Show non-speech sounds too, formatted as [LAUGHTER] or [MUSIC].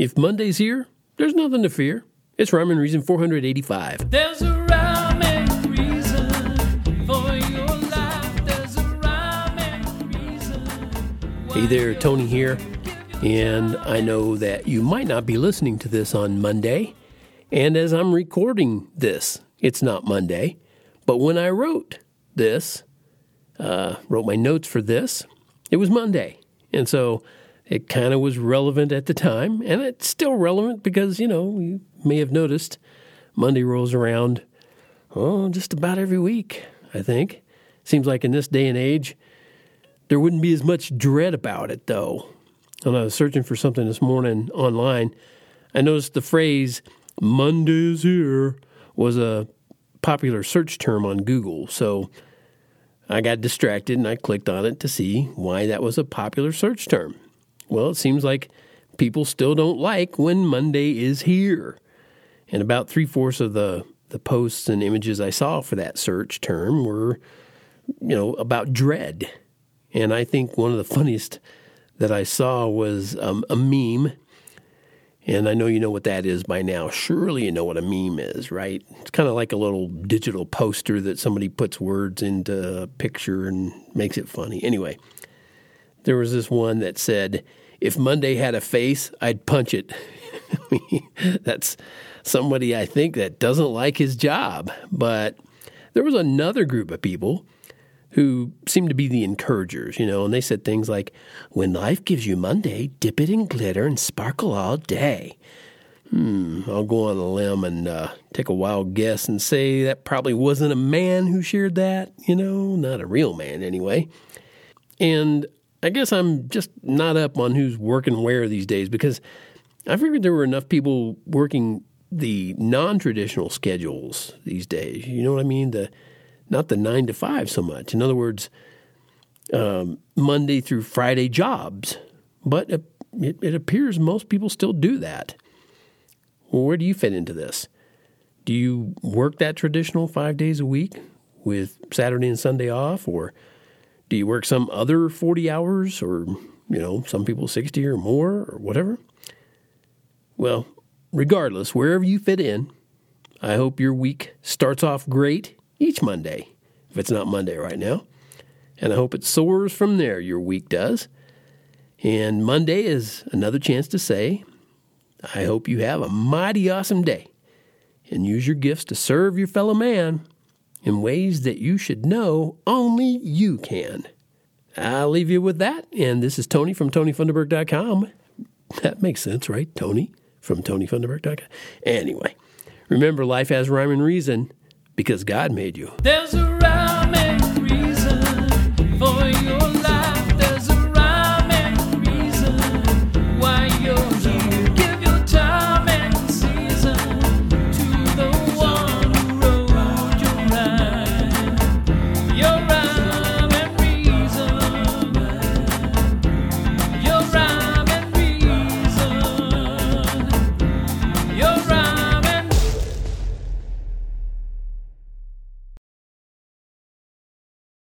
If Monday's here, there's nothing to fear. It's Rhyme and Reason 485. There's a rhyme and reason for your life. There's a rhyme and reason. Hey there, Tony here. And I know that you might not be listening to this on Monday. And as I'm recording this, it's not Monday. But when I wrote this, uh, wrote my notes for this, it was Monday. And so it kind of was relevant at the time. And it's still relevant because, you know, you may have noticed Monday rolls around, oh, just about every week, I think. Seems like in this day and age, there wouldn't be as much dread about it, though. When I was searching for something this morning online, I noticed the phrase Monday's here was a popular search term on Google. So I got distracted and I clicked on it to see why that was a popular search term. Well, it seems like people still don't like when Monday is here. And about three fourths of the, the posts and images I saw for that search term were, you know, about dread. And I think one of the [LAUGHS] funniest that I saw was um, a meme. And I know you know what that is by now. Surely you know what a meme is, right? It's kind of like a little digital poster that somebody puts words into a picture and makes it funny. Anyway, there was this one that said, If Monday had a face, I'd punch it. [LAUGHS] That's somebody I think that doesn't like his job. But there was another group of people who seemed to be the encouragers, you know, and they said things like, When life gives you Monday, dip it in glitter and sparkle all day. Hmm, I'll go on a limb and uh, take a wild guess and say that probably wasn't a man who shared that, you know, not a real man anyway. And I guess I'm just not up on who's working where these days because I figured there were enough people working the non traditional schedules these days. You know what I mean? The not the nine to five so much. In other words, um, Monday through Friday jobs. But it, it appears most people still do that. Well, where do you fit into this? Do you work that traditional five days a week with Saturday and Sunday off, or do you work some other 40 hours, or, you know, some people 60 or more, or whatever? Well, regardless, wherever you fit in, I hope your week starts off great each Monday, if it's not Monday right now. And I hope it soars from there, your week does. And Monday is another chance to say, I hope you have a mighty awesome day and use your gifts to serve your fellow man in ways that you should know only you can. I'll leave you with that. And this is Tony from TonyFunderberg.com. That makes sense, right? Tony from TonyFunderberg.com. Anyway, remember life has rhyme and reason because God made you. There's a rhyme and reason for you.